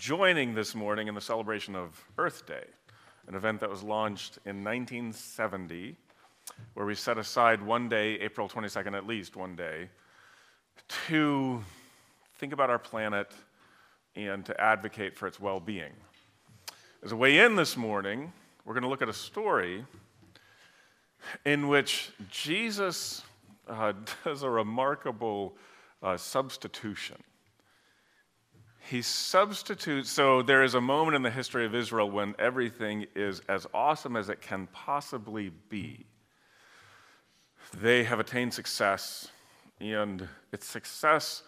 joining this morning in the celebration of Earth Day, an event that was launched in 1970, where we set aside one day, April 22nd at least, one day, to think about our planet and to advocate for its well being. As a way in this morning, we're going to look at a story in which Jesus uh, does a remarkable uh, substitution. He substitutes, so there is a moment in the history of Israel when everything is as awesome as it can possibly be. They have attained success, and it's success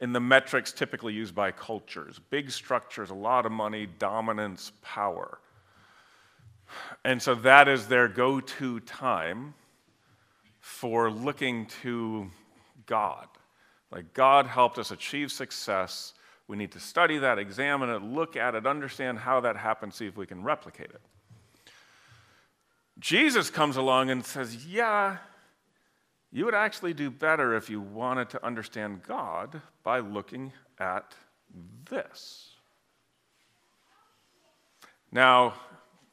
in the metrics typically used by cultures big structures, a lot of money, dominance, power. And so that is their go to time for looking to God. Like, God helped us achieve success. We need to study that, examine it, look at it, understand how that happened, see if we can replicate it. Jesus comes along and says, Yeah, you would actually do better if you wanted to understand God by looking at this. Now,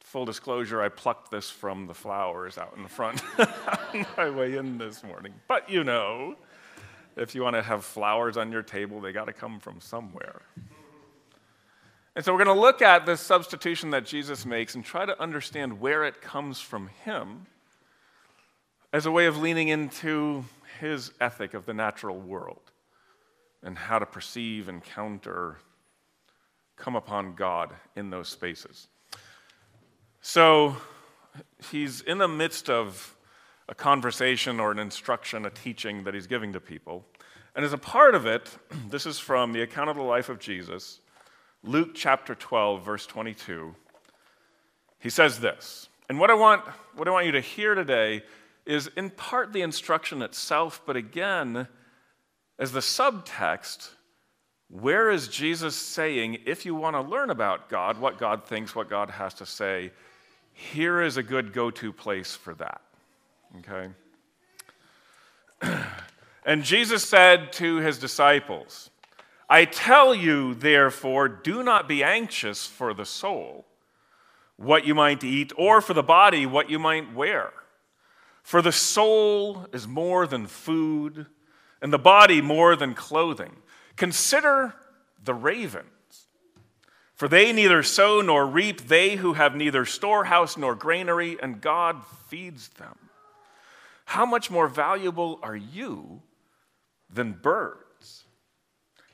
full disclosure, I plucked this from the flowers out in the front on my way in this morning. But you know, if you want to have flowers on your table, they got to come from somewhere. And so we're going to look at this substitution that Jesus makes and try to understand where it comes from him as a way of leaning into his ethic of the natural world and how to perceive, encounter, come upon God in those spaces. So he's in the midst of a conversation or an instruction, a teaching that he's giving to people. And as a part of it, this is from the account of the life of Jesus, Luke chapter 12, verse 22. He says this. And what I want, what I want you to hear today is in part the instruction itself, but again, as the subtext, where is Jesus saying, if you want to learn about God, what God thinks, what God has to say, here is a good go to place for that. Okay? and Jesus said to his disciples, I tell you, therefore, do not be anxious for the soul, what you might eat, or for the body, what you might wear. For the soul is more than food, and the body more than clothing. Consider the ravens. For they neither sow nor reap, they who have neither storehouse nor granary, and God feeds them. How much more valuable are you than birds?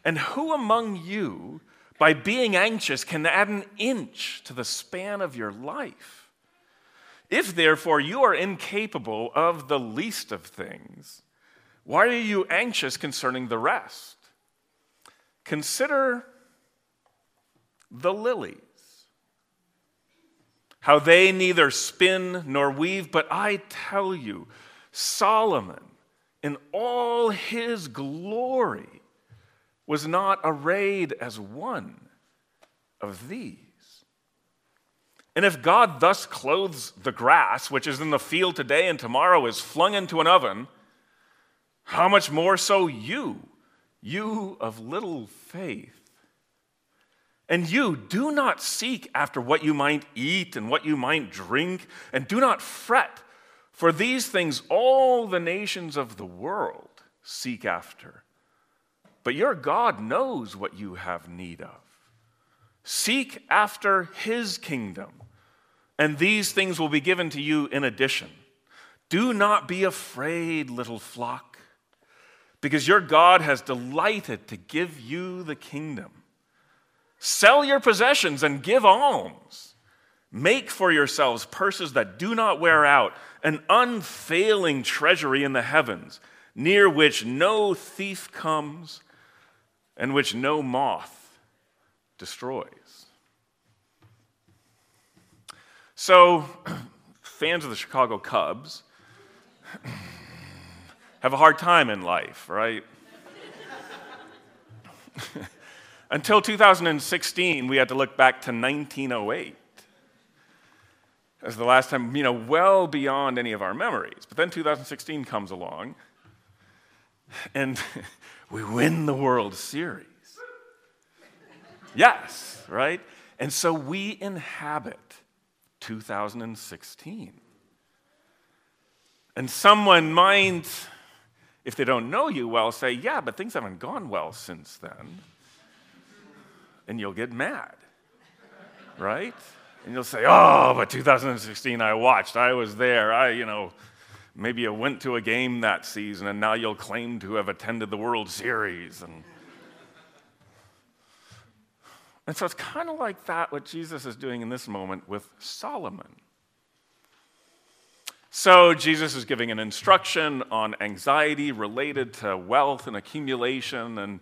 And who among you, by being anxious, can add an inch to the span of your life? If therefore you are incapable of the least of things, why are you anxious concerning the rest? Consider the lilies. How they neither spin nor weave, but I tell you, Solomon, in all his glory, was not arrayed as one of these. And if God thus clothes the grass, which is in the field today and tomorrow is flung into an oven, how much more so you, you of little faith? And you do not seek after what you might eat and what you might drink, and do not fret, for these things all the nations of the world seek after. But your God knows what you have need of. Seek after his kingdom, and these things will be given to you in addition. Do not be afraid, little flock, because your God has delighted to give you the kingdom. Sell your possessions and give alms. Make for yourselves purses that do not wear out, an unfailing treasury in the heavens, near which no thief comes and which no moth destroys. So, fans of the Chicago Cubs have a hard time in life, right? Until 2016, we had to look back to 1908 as the last time, you know, well beyond any of our memories. But then 2016 comes along, and we win the World Series. Yes, right? And so we inhabit 2016. And someone might, if they don't know you well, say, Yeah, but things haven't gone well since then. And you'll get mad, right? And you'll say, Oh, but 2016 I watched, I was there, I, you know, maybe you went to a game that season and now you'll claim to have attended the World Series. And, and so it's kind of like that, what Jesus is doing in this moment with Solomon. So, Jesus is giving an instruction on anxiety related to wealth and accumulation and,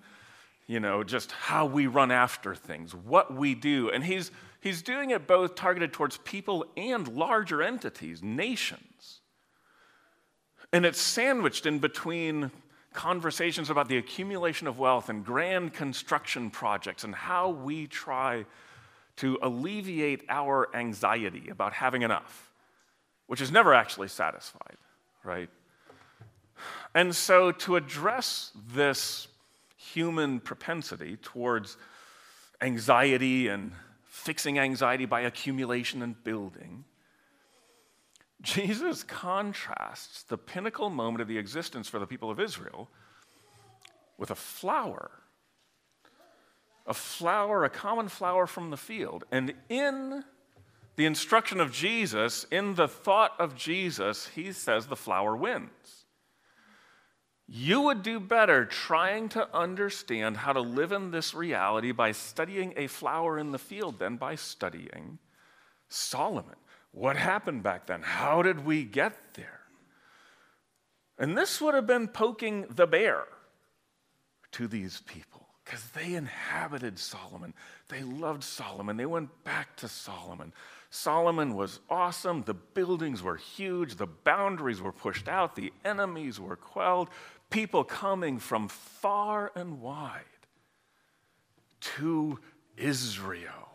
you know, just how we run after things, what we do. And he's, he's doing it both targeted towards people and larger entities, nations. And it's sandwiched in between conversations about the accumulation of wealth and grand construction projects and how we try to alleviate our anxiety about having enough which is never actually satisfied, right? And so, to address this human propensity towards anxiety and fixing anxiety by accumulation and building, Jesus contrasts the pinnacle moment of the existence for the people of Israel with a flower. A flower, a common flower from the field. And in the instruction of Jesus, in the thought of Jesus, he says the flower wins. You would do better trying to understand how to live in this reality by studying a flower in the field than by studying Solomon. What happened back then? How did we get there? And this would have been poking the bear to these people because they inhabited Solomon. They loved Solomon. They went back to Solomon. Solomon was awesome. The buildings were huge. The boundaries were pushed out. The enemies were quelled. People coming from far and wide to Israel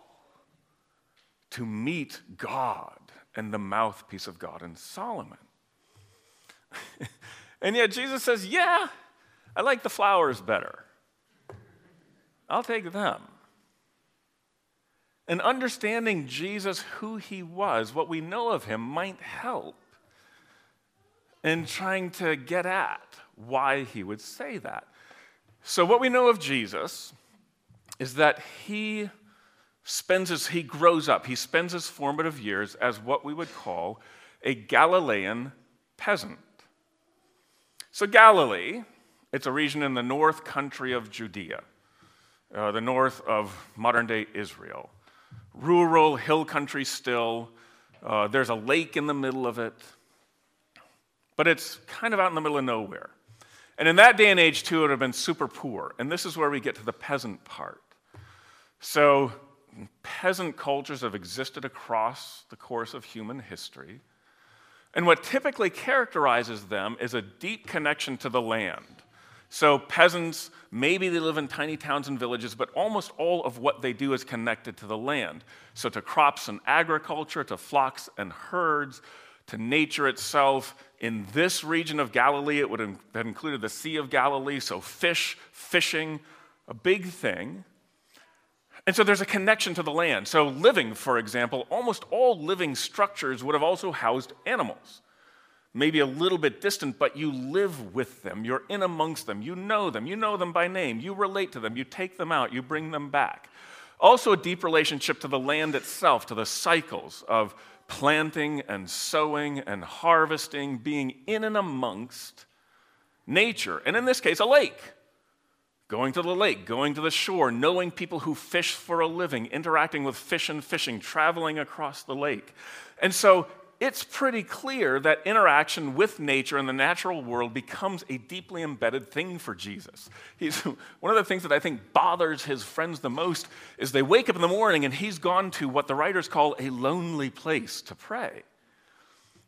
to meet God and the mouthpiece of God in Solomon. and yet Jesus says, Yeah, I like the flowers better. I'll take them. And understanding Jesus, who he was, what we know of him, might help in trying to get at why he would say that. So, what we know of Jesus is that he spends his, he grows up, he spends his formative years as what we would call a Galilean peasant. So, Galilee, it's a region in the north country of Judea, uh, the north of modern day Israel rural hill country still. Uh, there's a lake in the middle of it, but it's kind of out in the middle of nowhere. And in that day and age, too, it would have been super poor. And this is where we get to the peasant part. So, peasant cultures have existed across the course of human history. And what typically characterizes them is a deep connection to the land. So, peasants, maybe they live in tiny towns and villages, but almost all of what they do is connected to the land. So, to crops and agriculture, to flocks and herds, to nature itself. In this region of Galilee, it would have included the Sea of Galilee, so fish, fishing, a big thing. And so there's a connection to the land. So, living, for example, almost all living structures would have also housed animals maybe a little bit distant, but you live with them. You're in amongst them. You know them. You know them by name. You relate to them. You take them out. You bring them back. Also, a deep relationship to the land itself, to the cycles of planting and sowing and harvesting, being in and amongst nature. And in this case, a lake. Going to the lake, going to the shore, knowing people who fish for a living, interacting with fish and fishing, traveling across the lake. And so it's pretty clear that interaction with nature and the natural world becomes a deeply embedded thing for Jesus. He's, one of the things that I think bothers his friends the most is they wake up in the morning and he's gone to what the writers call a lonely place to pray.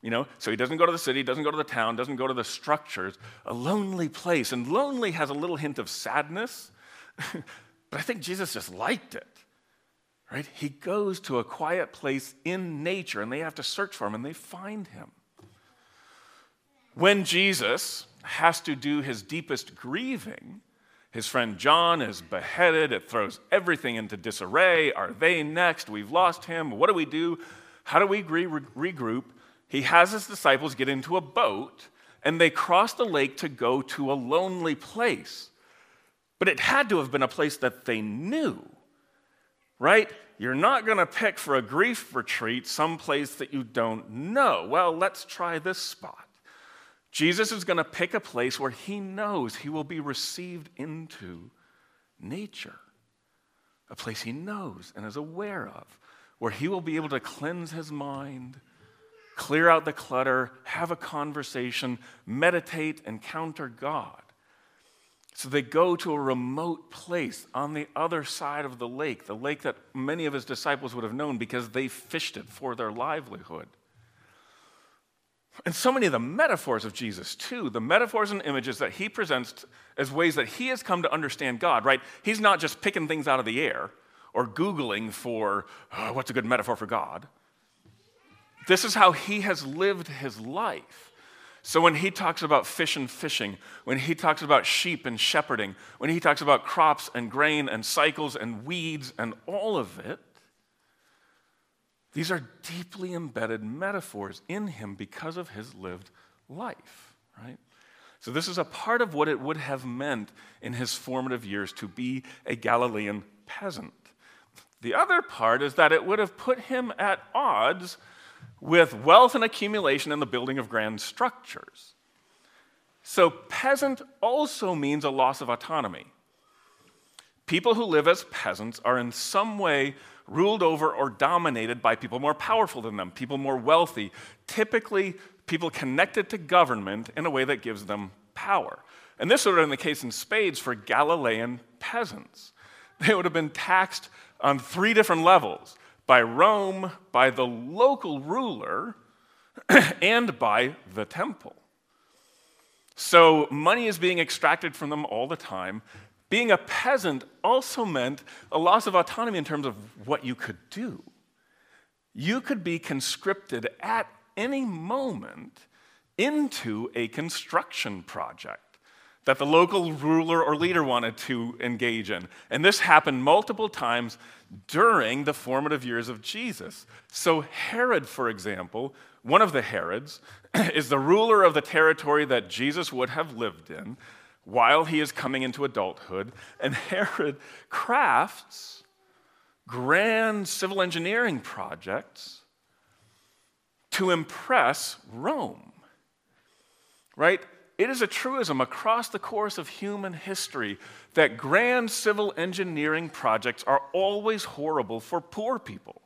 You know, so he doesn't go to the city, doesn't go to the town, doesn't go to the structures, a lonely place. And lonely has a little hint of sadness, but I think Jesus just liked it. Right? He goes to a quiet place in nature and they have to search for him and they find him. When Jesus has to do his deepest grieving, His friend John is beheaded. It throws everything into disarray. Are they next? We've lost him. What do we do? How do we regroup? He has his disciples get into a boat and they cross the lake to go to a lonely place. But it had to have been a place that they knew, right? You're not going to pick for a grief retreat someplace that you don't know. Well, let's try this spot. Jesus is going to pick a place where he knows he will be received into nature, a place he knows and is aware of, where he will be able to cleanse his mind, clear out the clutter, have a conversation, meditate, encounter God. So they go to a remote place on the other side of the lake, the lake that many of his disciples would have known because they fished it for their livelihood. And so many of the metaphors of Jesus, too, the metaphors and images that he presents as ways that he has come to understand God, right? He's not just picking things out of the air or Googling for oh, what's a good metaphor for God. This is how he has lived his life. So when he talks about fish and fishing, when he talks about sheep and shepherding, when he talks about crops and grain and cycles and weeds and all of it, these are deeply embedded metaphors in him because of his lived life, right? So, this is a part of what it would have meant in his formative years to be a Galilean peasant. The other part is that it would have put him at odds with wealth and accumulation and the building of grand structures. So, peasant also means a loss of autonomy. People who live as peasants are in some way ruled over or dominated by people more powerful than them, people more wealthy, typically people connected to government in a way that gives them power. And this would have been the case in spades for Galilean peasants. They would have been taxed on three different levels by Rome, by the local ruler, and by the temple. So money is being extracted from them all the time. Being a peasant also meant a loss of autonomy in terms of what you could do. You could be conscripted at any moment into a construction project that the local ruler or leader wanted to engage in. And this happened multiple times during the formative years of Jesus. So, Herod, for example, one of the Herods, is the ruler of the territory that Jesus would have lived in while he is coming into adulthood. And Herod crafts grand civil engineering projects to impress Rome. Right? It is a truism across the course of human history that grand civil engineering projects are always horrible for poor people.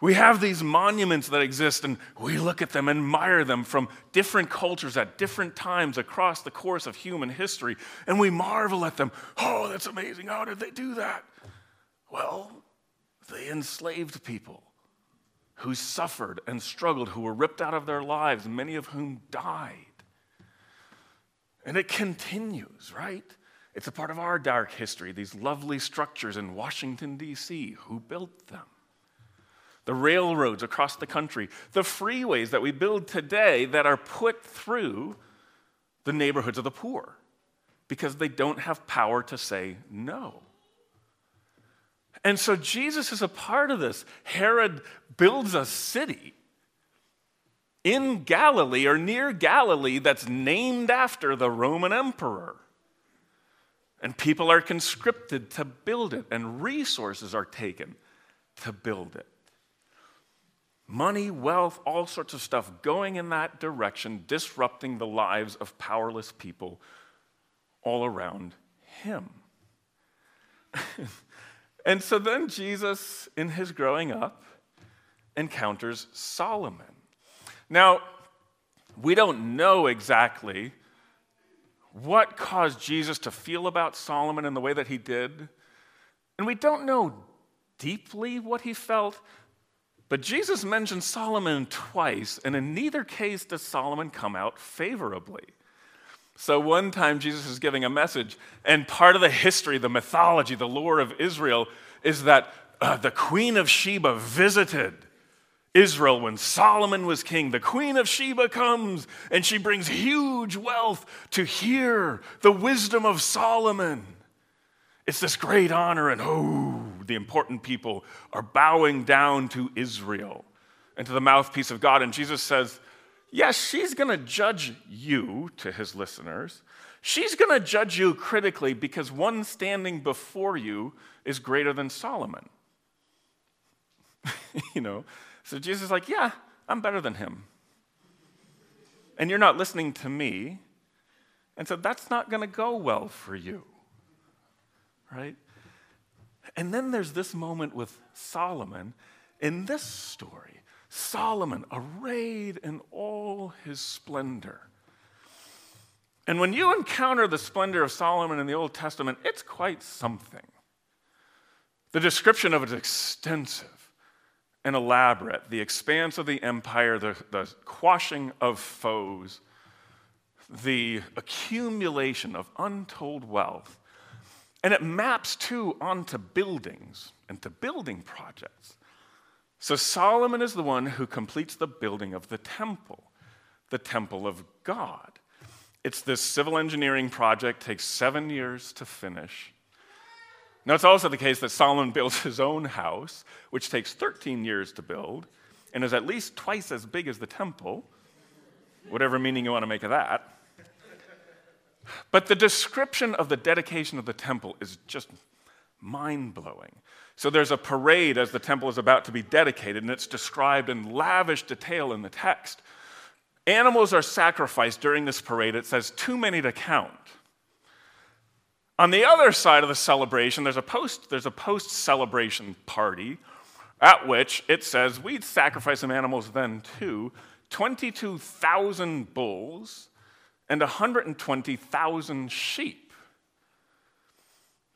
We have these monuments that exist, and we look at them, admire them from different cultures at different times across the course of human history, and we marvel at them. Oh, that's amazing. How did they do that? Well, they enslaved people who suffered and struggled, who were ripped out of their lives, many of whom died. And it continues, right? It's a part of our dark history, these lovely structures in Washington, D.C. Who built them? The railroads across the country, the freeways that we build today that are put through the neighborhoods of the poor because they don't have power to say no. And so Jesus is a part of this. Herod builds a city in Galilee or near Galilee that's named after the Roman emperor. And people are conscripted to build it, and resources are taken to build it. Money, wealth, all sorts of stuff going in that direction, disrupting the lives of powerless people all around him. and so then Jesus, in his growing up, encounters Solomon. Now, we don't know exactly what caused Jesus to feel about Solomon in the way that he did. And we don't know deeply what he felt, but Jesus mentions Solomon twice, and in neither case does Solomon come out favorably. So one time Jesus is giving a message, and part of the history, the mythology, the lore of Israel is that uh, the queen of Sheba visited Israel when Solomon was king. The queen of Sheba comes and she brings huge wealth to hear the wisdom of Solomon. It's this great honor, and oh, the important people are bowing down to Israel and to the mouthpiece of God. And Jesus says, Yes, she's going to judge you to his listeners. She's going to judge you critically because one standing before you is greater than Solomon. you know, so Jesus is like, Yeah, I'm better than him. And you're not listening to me. And so that's not going to go well for you. Right? And then there's this moment with Solomon in this story. Solomon arrayed in all his splendor. And when you encounter the splendor of Solomon in the Old Testament, it's quite something. The description of it is extensive and elaborate the expanse of the empire, the, the quashing of foes, the accumulation of untold wealth. And it maps too onto buildings and to building projects. So Solomon is the one who completes the building of the temple, the temple of God. It's this civil engineering project, takes seven years to finish. Now, it's also the case that Solomon builds his own house, which takes 13 years to build and is at least twice as big as the temple, whatever meaning you want to make of that. But the description of the dedication of the temple is just mind blowing. So there's a parade as the temple is about to be dedicated, and it's described in lavish detail in the text. Animals are sacrificed during this parade. It says, too many to count. On the other side of the celebration, there's a post, there's a post celebration party at which it says we'd sacrifice some animals then too 22,000 bulls and 120,000 sheep.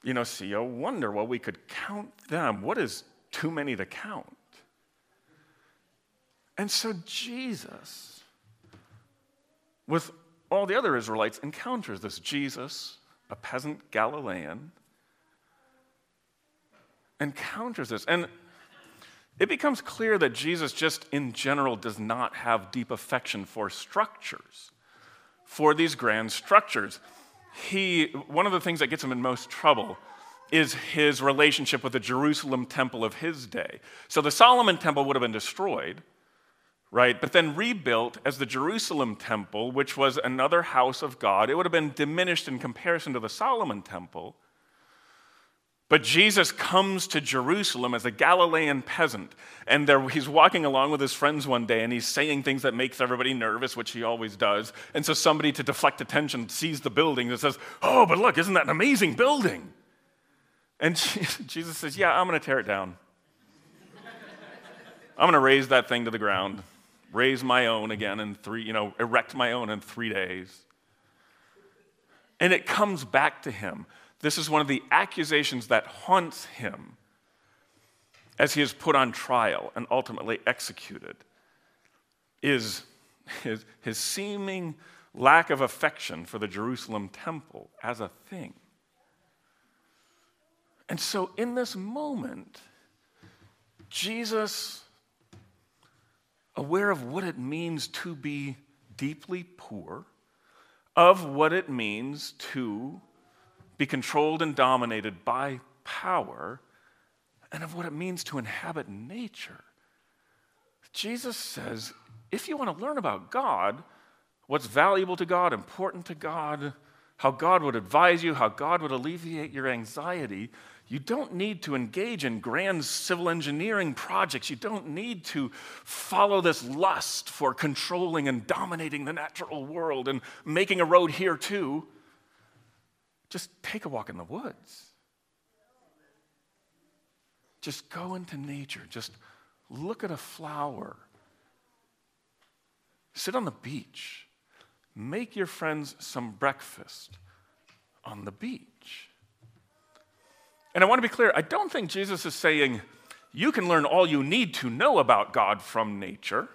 You know, see, you wonder, well, we could count them. What is too many to count? And so Jesus, with all the other Israelites, encounters this Jesus a peasant Galilean, encounters this. And it becomes clear that Jesus, just in general, does not have deep affection for structures, for these grand structures. He, one of the things that gets him in most trouble is his relationship with the Jerusalem temple of his day. So the Solomon temple would have been destroyed, right? But then rebuilt as the Jerusalem temple, which was another house of God. It would have been diminished in comparison to the Solomon temple. But Jesus comes to Jerusalem as a Galilean peasant, and there, he's walking along with his friends one day, and he's saying things that makes everybody nervous, which he always does. And so somebody, to deflect attention, sees the building and says, "Oh, but look, isn't that an amazing building?" And Jesus says, "Yeah, I'm going to tear it down. I'm going to raze that thing to the ground." Raise my own again in three, you know, erect my own in three days. And it comes back to him. This is one of the accusations that haunts him as he is put on trial and ultimately executed is his, his seeming lack of affection for the Jerusalem temple as a thing. And so, in this moment, Jesus aware of what it means to be deeply poor, of what it means to be controlled and dominated by power, and of what it means to inhabit nature. Jesus says if you want to learn about God, what's valuable to God, important to God, how God would advise you, how God would alleviate your anxiety, you don't need to engage in grand civil engineering projects. You don't need to follow this lust for controlling and dominating the natural world and making a road here too. Just take a walk in the woods. Just go into nature. Just look at a flower. Sit on the beach. Make your friends some breakfast on the beach. And I want to be clear I don't think Jesus is saying you can learn all you need to know about God from nature.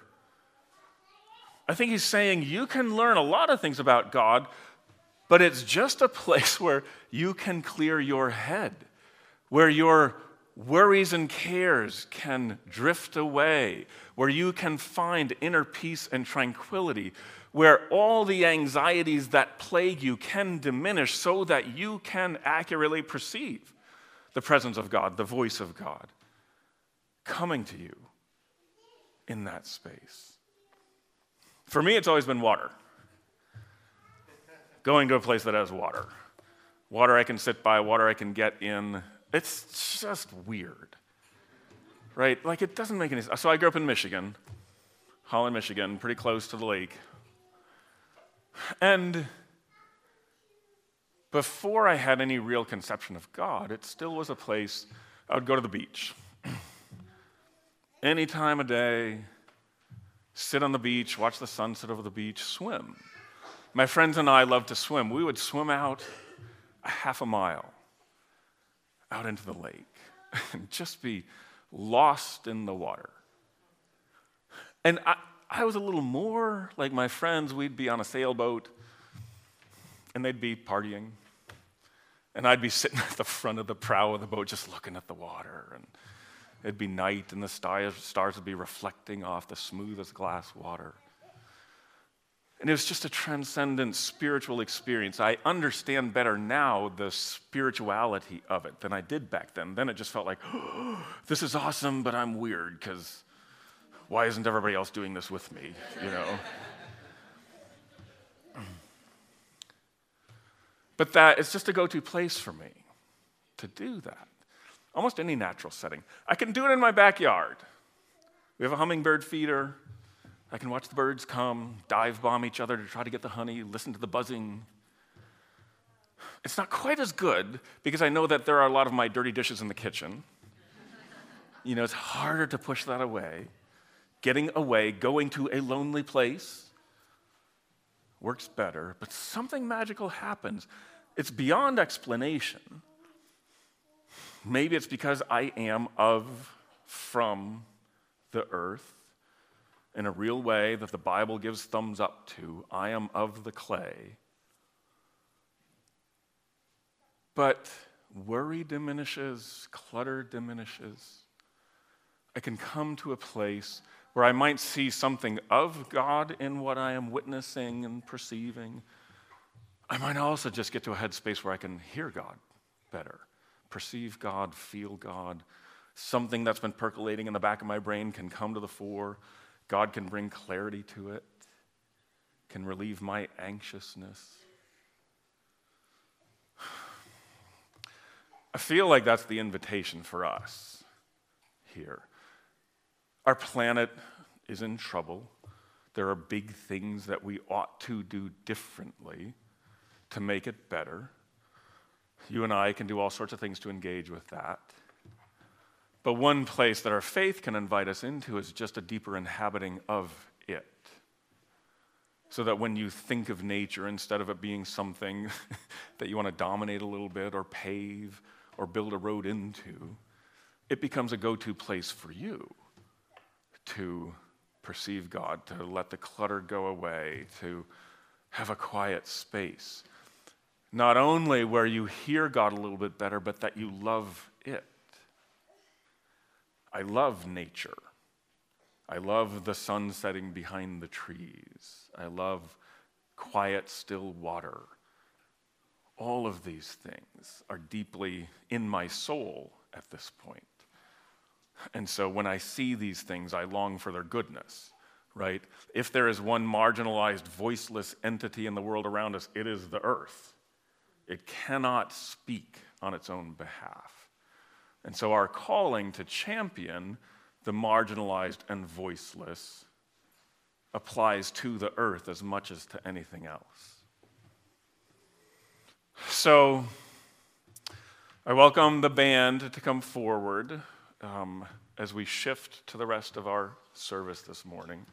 I think he's saying you can learn a lot of things about God, but it's just a place where you can clear your head, where your worries and cares can drift away, where you can find inner peace and tranquility, where all the anxieties that plague you can diminish so that you can accurately perceive the presence of God, the voice of God coming to you in that space. For me, it's always been water. Going to a place that has water. Water I can sit by, water I can get in. It's just weird. Right? Like it doesn't make any sense. So I grew up in Michigan, Holland, Michigan, pretty close to the lake. And before I had any real conception of God, it still was a place I would go to the beach. Any time of day, sit on the beach, watch the sunset over the beach, swim. My friends and I loved to swim. We would swim out a half a mile out into the lake and just be lost in the water. And I, I was a little more like my friends. We'd be on a sailboat and they'd be partying. And I'd be sitting at the front of the prow of the boat just looking at the water. And it'd be night and the stars, would be reflecting off the smoothest glass water. And it was just a transcendent spiritual experience. I understand better now the spirituality of it than I did back then. Then it just felt like, oh, this is awesome, but I'm weird because why isn't everybody else doing this with me? You know? But that it's just a go to place for me to do that. Almost any natural setting. I can do it in my backyard. We have a hummingbird feeder. I can watch the birds come, dive bomb each other to try to get the honey, listen to the buzzing. It's not quite as good because I know that there are a lot of my dirty dishes in the kitchen. You know, it's harder to push that away. Getting away, going to a lonely place works better, but something magical happens. It's beyond explanation. Maybe it's because I am of, from the earth in a real way that the Bible gives thumbs up to. I am of the clay. But worry diminishes, clutter diminishes. I can come to a place where I might see something of God in what I am witnessing and perceiving. I might also just get to a headspace where I can hear God better, perceive God, feel God. Something that's been percolating in the back of my brain can come to the fore. God can bring clarity to it, can relieve my anxiousness. I feel like that's the invitation for us here. Our planet is in trouble. There are big things that we ought to do differently to make it better. You and I can do all sorts of things to engage with that. But one place that our faith can invite us into is just a deeper inhabiting of it. So that when you think of nature, instead of it being something that you want to dominate a little bit or pave or build a road into, it becomes a go to place for you to perceive God, to let the clutter go away, to have a quiet space. Not only where you hear God a little bit better, but that you love it. I love nature. I love the sun setting behind the trees. I love quiet, still water. All of these things are deeply in my soul at this point. And so when I see these things, I long for their goodness, right? If there is one marginalized, voiceless entity in the world around us, it is the earth. It cannot speak on its own behalf. And so our calling to champion the marginalized and voiceless applies to the earth as much as to anything else. So I welcome the band to come forward um, as we shift to the rest of our service this morning.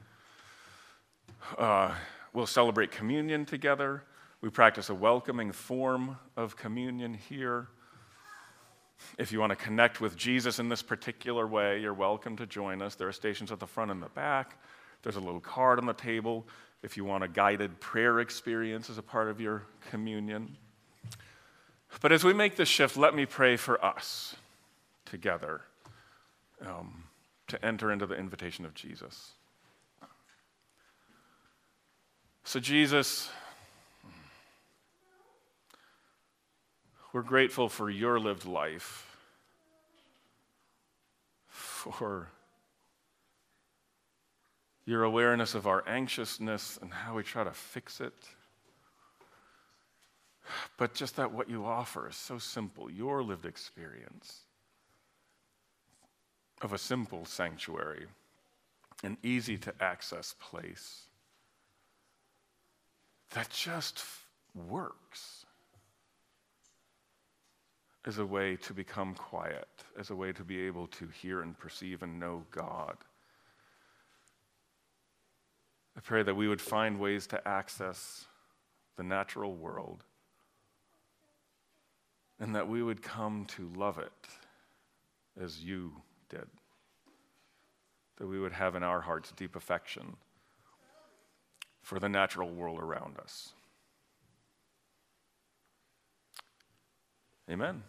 Uh, we'll celebrate communion together. We practice a welcoming form of communion here. If you want to connect with Jesus in this particular way, you're welcome to join us. There are stations at the front and the back. There's a little card on the table if you want a guided prayer experience as a part of your communion. But as we make this shift, let me pray for us together um, to enter into the invitation of Jesus. So, Jesus, we're grateful for your lived life, for your awareness of our anxiousness and how we try to fix it. But just that what you offer is so simple your lived experience of a simple sanctuary, an easy to access place that just works as a way to become quiet, as a way to be able to hear and perceive and know God. I pray that we would find ways to access the natural world and that we would come to love it as you did. That we would have in our hearts deep affection for the natural world around us. Amen.